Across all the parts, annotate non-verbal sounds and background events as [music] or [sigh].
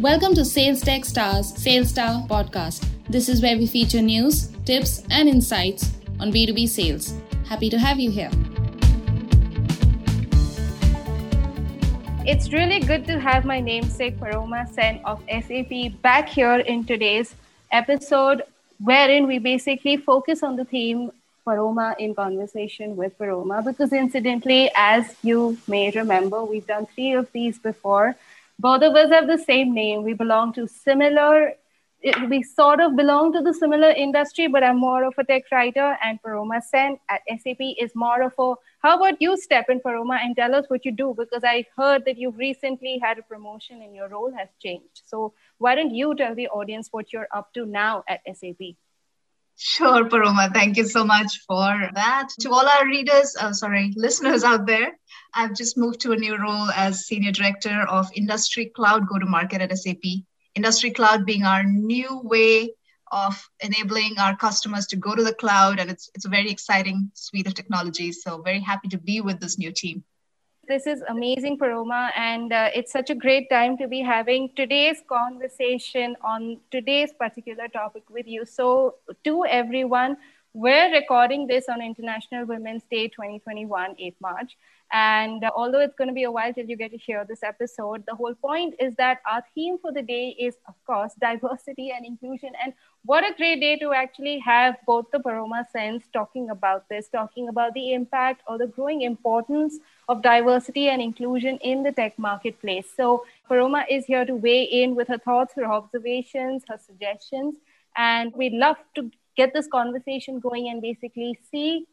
Welcome to SalesTechStar's Sales Star podcast. This is where we feature news, tips, and insights on B2B sales. Happy to have you here. It's really good to have my namesake Paroma Sen of SAP back here in today's episode, wherein we basically focus on the theme Paroma in conversation with Paroma because incidentally, as you may remember, we've done three of these before both of us have the same name. We belong to similar, we sort of belong to the similar industry, but I'm more of a tech writer, and Paroma Sen at SAP is more of a. How about you step in, Paroma, and tell us what you do? Because I heard that you've recently had a promotion and your role has changed. So why don't you tell the audience what you're up to now at SAP? Sure, Paroma. Thank you so much for that. To all our readers, uh, sorry, listeners out there, I've just moved to a new role as Senior Director of Industry Cloud Go to Market at SAP. Industry Cloud being our new way of enabling our customers to go to the cloud. And it's, it's a very exciting suite of technologies. So, very happy to be with this new team. This is amazing, Paroma, and uh, it's such a great time to be having today's conversation on today's particular topic with you. So, to everyone, we're recording this on International Women's Day 2021, 8 March. And uh, although it's going to be a while till you get to hear this episode, the whole point is that our theme for the day is, of course, [laughs] diversity and inclusion. And what a great day to actually have both the Paroma Sens talking about this, talking about the impact or the growing importance of diversity and inclusion in the tech marketplace. So, Paroma is here to weigh in with her thoughts, her observations, her suggestions. And we'd love to get this conversation going and basically see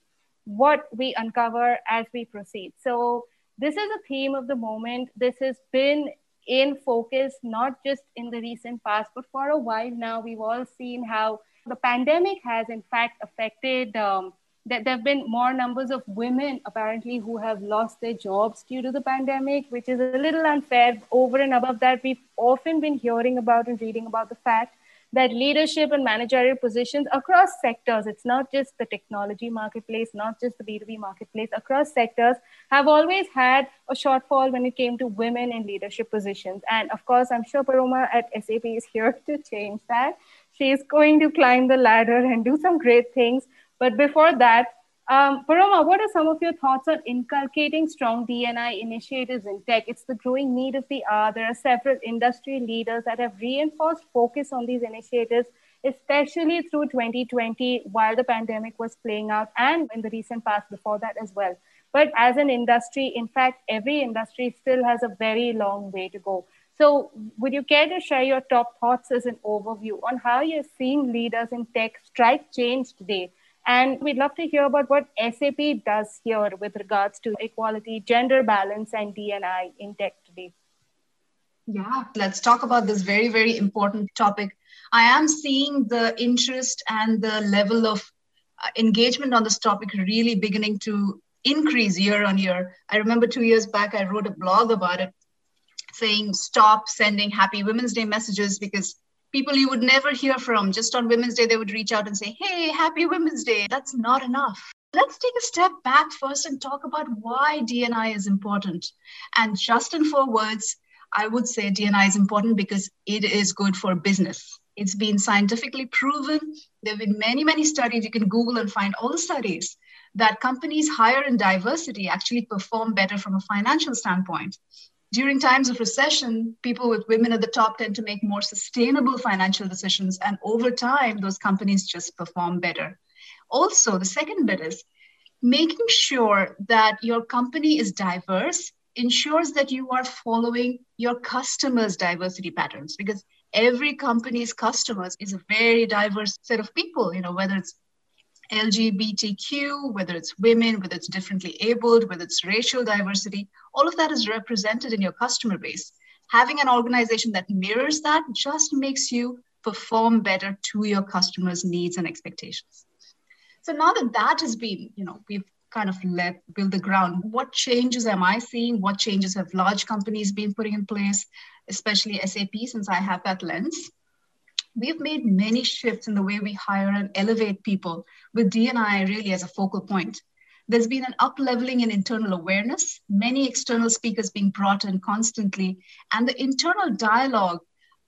what we uncover as we proceed. So, this is a theme of the moment. This has been in focus, not just in the recent past, but for a while now. We've all seen how the pandemic has, in fact, affected. Um, that there have been more numbers of women apparently who have lost their jobs due to the pandemic, which is a little unfair. Over and above that, we've often been hearing about and reading about the fact that leadership and managerial positions across sectors, it's not just the technology marketplace, not just the B2B marketplace, across sectors have always had a shortfall when it came to women in leadership positions. And of course, I'm sure Paroma at SAP is here [laughs] to change that. She's going to climb the ladder and do some great things. But before that, um, Paroma, what are some of your thoughts on inculcating strong D&I initiatives in tech? It's the growing need of the hour. There are several industry leaders that have reinforced focus on these initiatives, especially through 2020 while the pandemic was playing out and in the recent past before that as well. But as an industry, in fact, every industry still has a very long way to go. So, would you care to share your top thoughts as an overview on how you're seeing leaders in tech strike change today? And we'd love to hear about what SAP does here with regards to equality, gender balance, and D&I in tech today. Yeah, let's talk about this very, very important topic. I am seeing the interest and the level of uh, engagement on this topic really beginning to increase year on year. I remember two years back, I wrote a blog about it saying, stop sending happy Women's Day messages because people you would never hear from. Just on Women's Day, they would reach out and say, Hey, happy Women's Day. That's not enough. Let's take a step back first and talk about why D&I is important. And just in four words, I would say D&I is important because it is good for business. It's been scientifically proven. There have been many, many studies. You can Google and find all the studies that companies higher in diversity actually perform better from a financial standpoint during times of recession, people with women at the top tend to make more sustainable financial decisions. And over time, those companies just perform better. Also, the second bit is making sure that your company is diverse ensures that you are following your customers' diversity patterns because every company's customers is a very diverse set of people, you know, whether it's LGBTQ, whether it's women, whether it's differently abled, whether it's racial diversity, all of that is represented in your customer base. Having an organization that mirrors that just makes you perform better to your customers' needs and expectations. So now that that has been, you know, we've kind of let build the ground. What changes am I seeing? What changes have large companies been putting in place, especially SAP, since I have that lens? We've made many shifts in the way we hire and elevate people with D&I really as a focal point. There's been an up leveling in internal awareness, many external speakers being brought in constantly, and the internal dialogue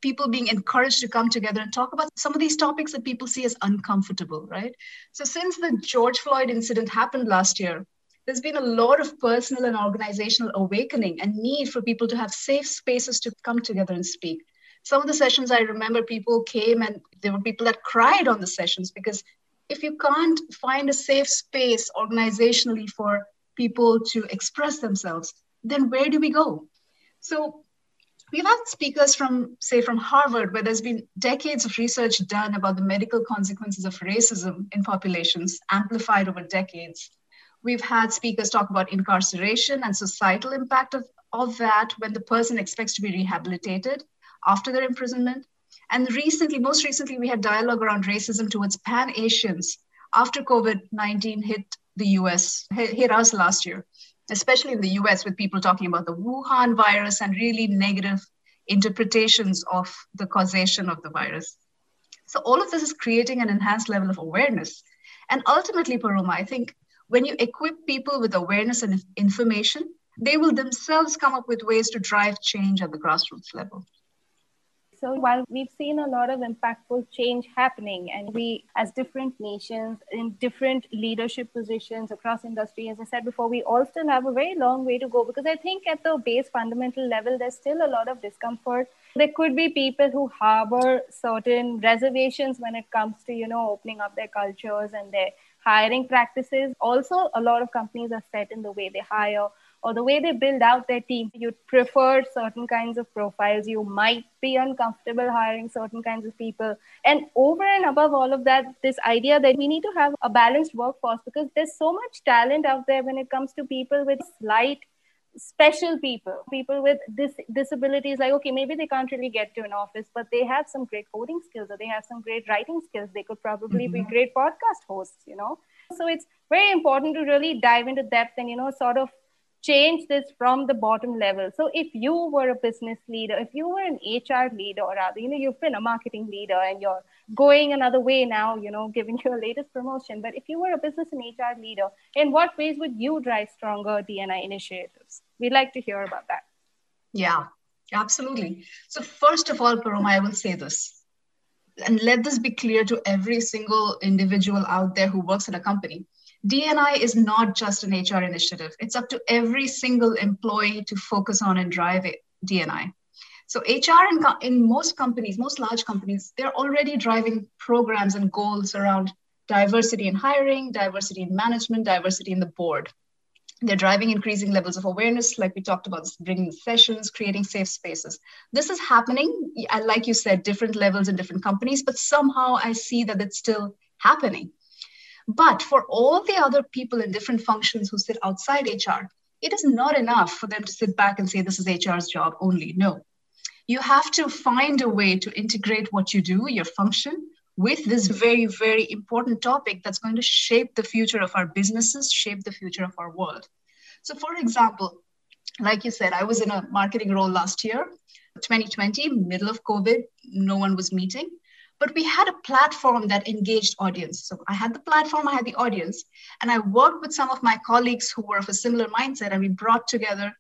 people being encouraged to come together and talk about some of these topics that people see as uncomfortable, right? So, since the George Floyd incident happened last year, there's been a lot of personal and organizational awakening and need for people to have safe spaces to come together and speak. Some of the sessions I remember people came and there were people that cried on the sessions because if you can't find a safe space organizationally for people to express themselves, then where do we go? So we've had speakers from, say, from Harvard, where there's been decades of research done about the medical consequences of racism in populations, amplified over decades. We've had speakers talk about incarceration and societal impact of, of that when the person expects to be rehabilitated after their imprisonment. And recently, most recently, we had dialogue around racism towards Pan Asians after COVID 19 hit the US, hit us last year, especially in the US, with people talking about the Wuhan virus and really negative interpretations of the causation of the virus. So, all of this is creating an enhanced level of awareness. And ultimately, Paroma, I think when you equip people with awareness and information, they will themselves come up with ways to drive change at the grassroots level. So while we've seen a lot of impactful change happening, and we, as different nations in different leadership positions across industry, as I said before, we all still have a very long way to go because I think at the base fundamental level, there's still a lot of discomfort. There could be people who harbor certain reservations when it comes to, you know, opening up their cultures and their hiring practices. Also, a lot of companies are set in the way they hire or the way they build out their team. You'd prefer certain kinds of profiles. You might be uncomfortable hiring certain kinds of people. And over and above all of that, this idea that we need to have a balanced workforce because there's so much talent out there when it comes to people with slight special people people with dis- disabilities like okay maybe they can't really get to an office but they have some great coding skills or they have some great writing skills they could probably mm-hmm. be great podcast hosts you know so it's very important to really dive into depth and you know sort of change this from the bottom level. So if you were a business leader, if you were an HR leader, or rather, you know, you've been a marketing leader and you're going another way now, you know, [laughs] giving your latest promotion. But if you were a business and HR leader, in what ways would you drive stronger DNI initiatives? We'd like to hear about that. Yeah, absolutely. So first of all, Paroma, I will say this. And let this be clear to every single individual out there who works in a company DNI is not just an HR initiative. It's up to every single employee to focus on and drive it, DNI. So HR in, in most companies, most large companies, they're already driving programs and goals around diversity in hiring, diversity in management, diversity in the board. They're driving increasing levels of awareness, like we talked about, bringing sessions, creating safe spaces. This is happening, like you said, different levels in different companies, but somehow I see that it's still happening. But for all the other people in different functions who sit outside HR, it is not enough for them to sit back and say, this is HR's job only. No. You have to find a way to integrate what you do, your function, with this very, very important topic that's going to shape the future of our businesses, shape the future of our world. So, for example, like you said, I was in a marketing role last year, 2020, middle of COVID, no one was meeting but we had a platform that engaged audience. So i had the platform i had the audience and i worked with some of my colleagues who were of a similar mindset and we brought together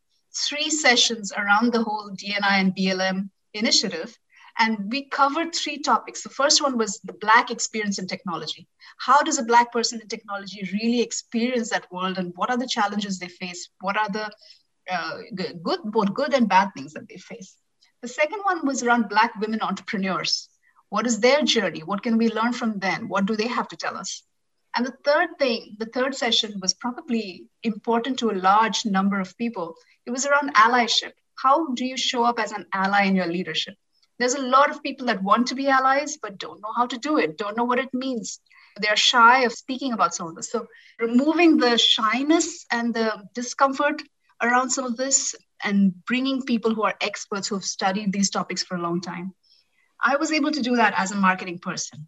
three sessions around the whole dni and blm initiative and we covered three topics. The first one was the black experience in technology. How does a black person in technology really experience that world and what are the challenges they face? What are the uh, good both good and bad things that they face? The second one was around black women entrepreneurs what is their journey? What can we learn from them? What do they have to tell us? And the third thing, the third session was probably important to a large number of people. It was around allyship. How do you show up as an ally in your leadership? There's a lot of people that want to be allies, but don't know how to do it, don't know what it means. They're shy of speaking about some of this. So, removing the shyness and the discomfort around some of this and bringing people who are experts who have studied these topics for a long time I was able to do that as a marketing person.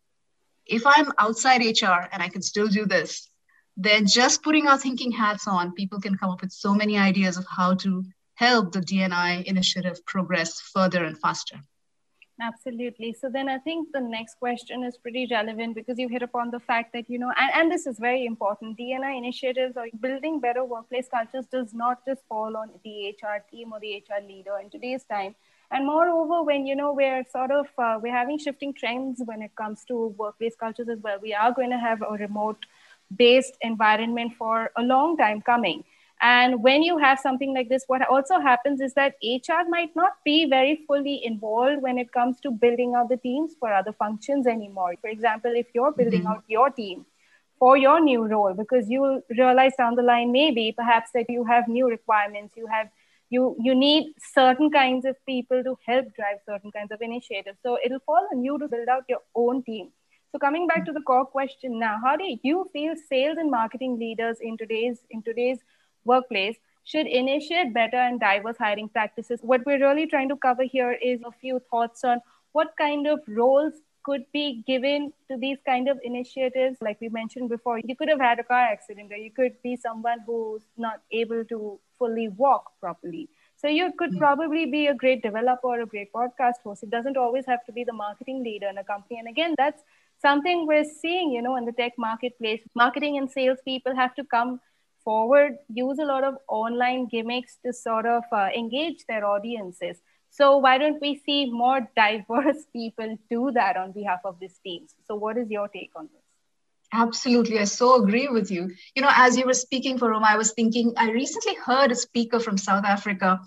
If I'm outside HR and I can still do this, then just putting our thinking hats on, people can come up with so many ideas of how to help the DNI initiative progress further and faster. Absolutely. So then I think the next question is pretty relevant because you hit upon the fact that, you know, and, and this is very important. DNI initiatives or building better workplace cultures does not just fall on the HR team or the HR leader in today's time and moreover when you know we're sort of uh, we're having shifting trends when it comes to workplace cultures as well we are going to have a remote based environment for a long time coming and when you have something like this what also happens is that hr might not be very fully involved when it comes to building out the teams for other functions anymore for example if you're building mm-hmm. out your team for your new role because you will realize down the line maybe perhaps that you have new requirements you have you you need certain kinds of people to help drive certain kinds of initiatives. So it'll fall on you to build out your own team. So coming back to the core question now how do you feel sales and marketing leaders in today's in today's workplace should initiate better and diverse hiring practices? What we're really trying to cover here is a few thoughts on what kind of roles could be given to these kind of initiatives like we mentioned before you could have had a car accident or you could be someone who's not able to fully walk properly. So you could hmm. probably be a great developer or a great podcast host. It doesn't always have to be the marketing leader in a company. And again that's something we're seeing you know in the tech marketplace. Marketing and sales people have to come forward use a lot of online gimmicks to sort of uh, engage their audiences so why don't we see more diverse [laughs] people do that on behalf of these teams? So what is your take on this? Absolutely. I so agree with you. You know, as you were speaking Paroma, I was thinking, I recently heard a speaker from South Africa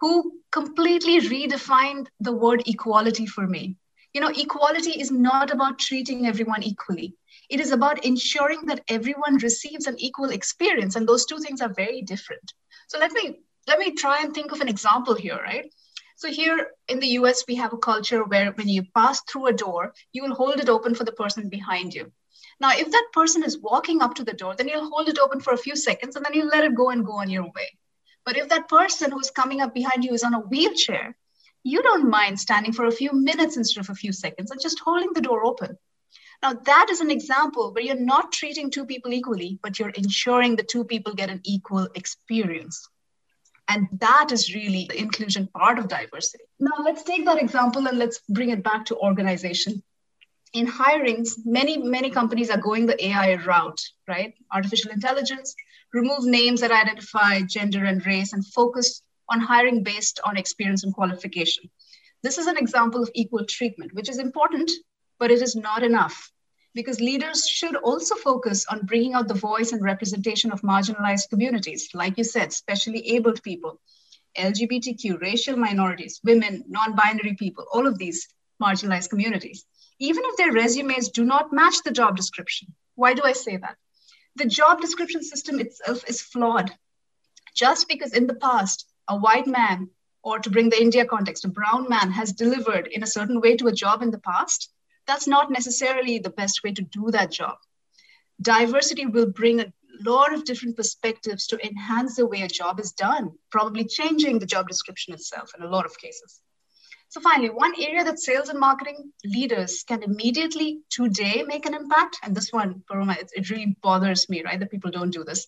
who completely redefined the word equality for me. You know, equality is not about treating everyone equally. It is about ensuring that everyone receives an equal experience. And those two things are very different. So let me let me try and think of an example here, right? So here in the US, we have a culture where when you pass through a door, you will hold it open for the person behind you. Now, if that person is walking up to the door, then you'll hold it open for a few seconds and then you let it go and go on your way. But if that person who's coming up behind you is on a wheelchair, you don't mind standing for a few minutes instead of a few seconds and just holding the door open. Now, that is an example where you're not treating two people equally, but you're ensuring the two people get an equal experience. And that is really the inclusion part of diversity. Now, let's take that example and let's bring it back to organization. In hirings, many, many companies are going the AI route, right? Artificial intelligence, remove names that identify gender and race, and focus on hiring based on experience and qualification. This is an example of equal treatment, which is important, but it is not enough because leaders should also focus on bringing out the voice and representation of marginalized communities, like you said, especially abled people, LGBTQ, racial minorities, women, non binary people, all of these marginalized communities, even if their resumes do not match the job description. Why do I say that? The job description system itself is flawed. Just because in the past, a white man, or to bring the India context, a brown man has delivered in a certain way to a job in the past, that's not necessarily the best way to do that job. Diversity will bring a lot of different perspectives to enhance the way a job is done, probably changing the job description itself in a lot of cases. So, finally, one area that sales and marketing leaders can immediately today make an impact, and this one, Paroma, it, it really bothers me, right, that people don't do this.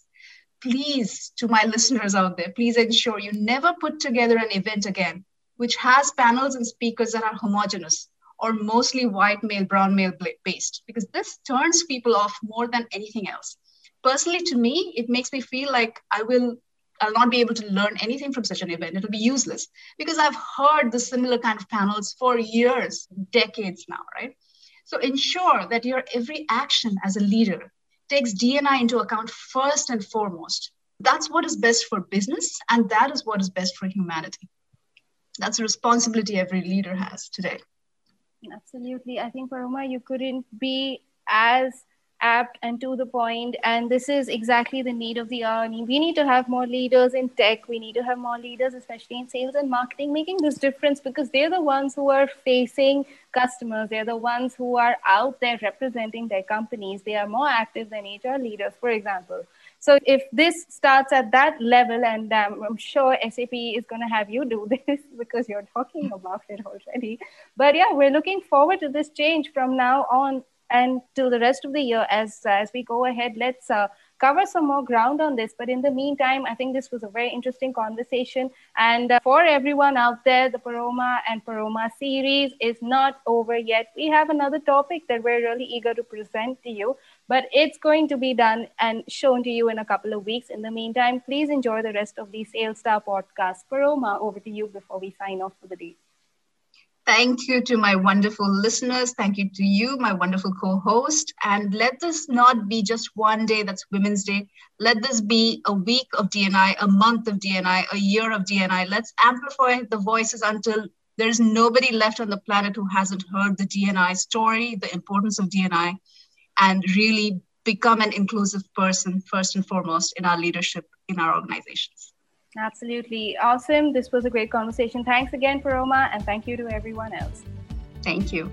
Please, to my [laughs] listeners out there, please ensure you never put together an event again which has panels and speakers that are homogenous or mostly white male, brown male based, because this turns people off more than anything else. Personally, to me, it makes me feel like I will I'll not be able to learn anything from such an event. It'll be useless because I've heard the similar kind of panels for years, decades now, right? So ensure that your every action as a leader takes DNI into account first and foremost. That's what is best for business, and that is what is best for humanity. That's a responsibility every leader has today. Absolutely. I think, Paroma, you couldn't be as apt and to the point and this is exactly the need of the hour we need to have more leaders in tech. We need to have more leaders especially in sales and marketing making this difference because they're the ones who are facing customers. They're the ones who are out there representing their companies. They are more active than hr leaders for example. So if this starts at that level, and um, I'm sure SAP is going to have you do [laughs] this because you're talking about it already. But yeah, we're looking forward to this change from now on and till the rest of the year as as we go ahead. Let's uh, cover some more ground on this. But in the meantime, I think this was a very interesting conversation. And uh, for everyone out there, the Paroma and Paroma series is not over yet. We have another topic that we're really eager to present to you but it's going to be done and shown to you in a couple of weeks. In the meantime, please enjoy the rest of the Sales Star podcast. Paroma, over to you before we sign off for the day. Thank you to my wonderful listeners. Thank you to you, my wonderful co host. And let this not be just one day that's Women's Day. Let this be a week of DNI, a month of DNI, a year of DNI. Let's amplify the voices until there's nobody left on the planet who hasn't heard the DNI story, the importance of DNI, and really become an inclusive person first and foremost in our leadership in our organizations. Absolutely. Awesome. This was a great conversation. Thanks again, Paroma, and thank you to everyone else. Thank you.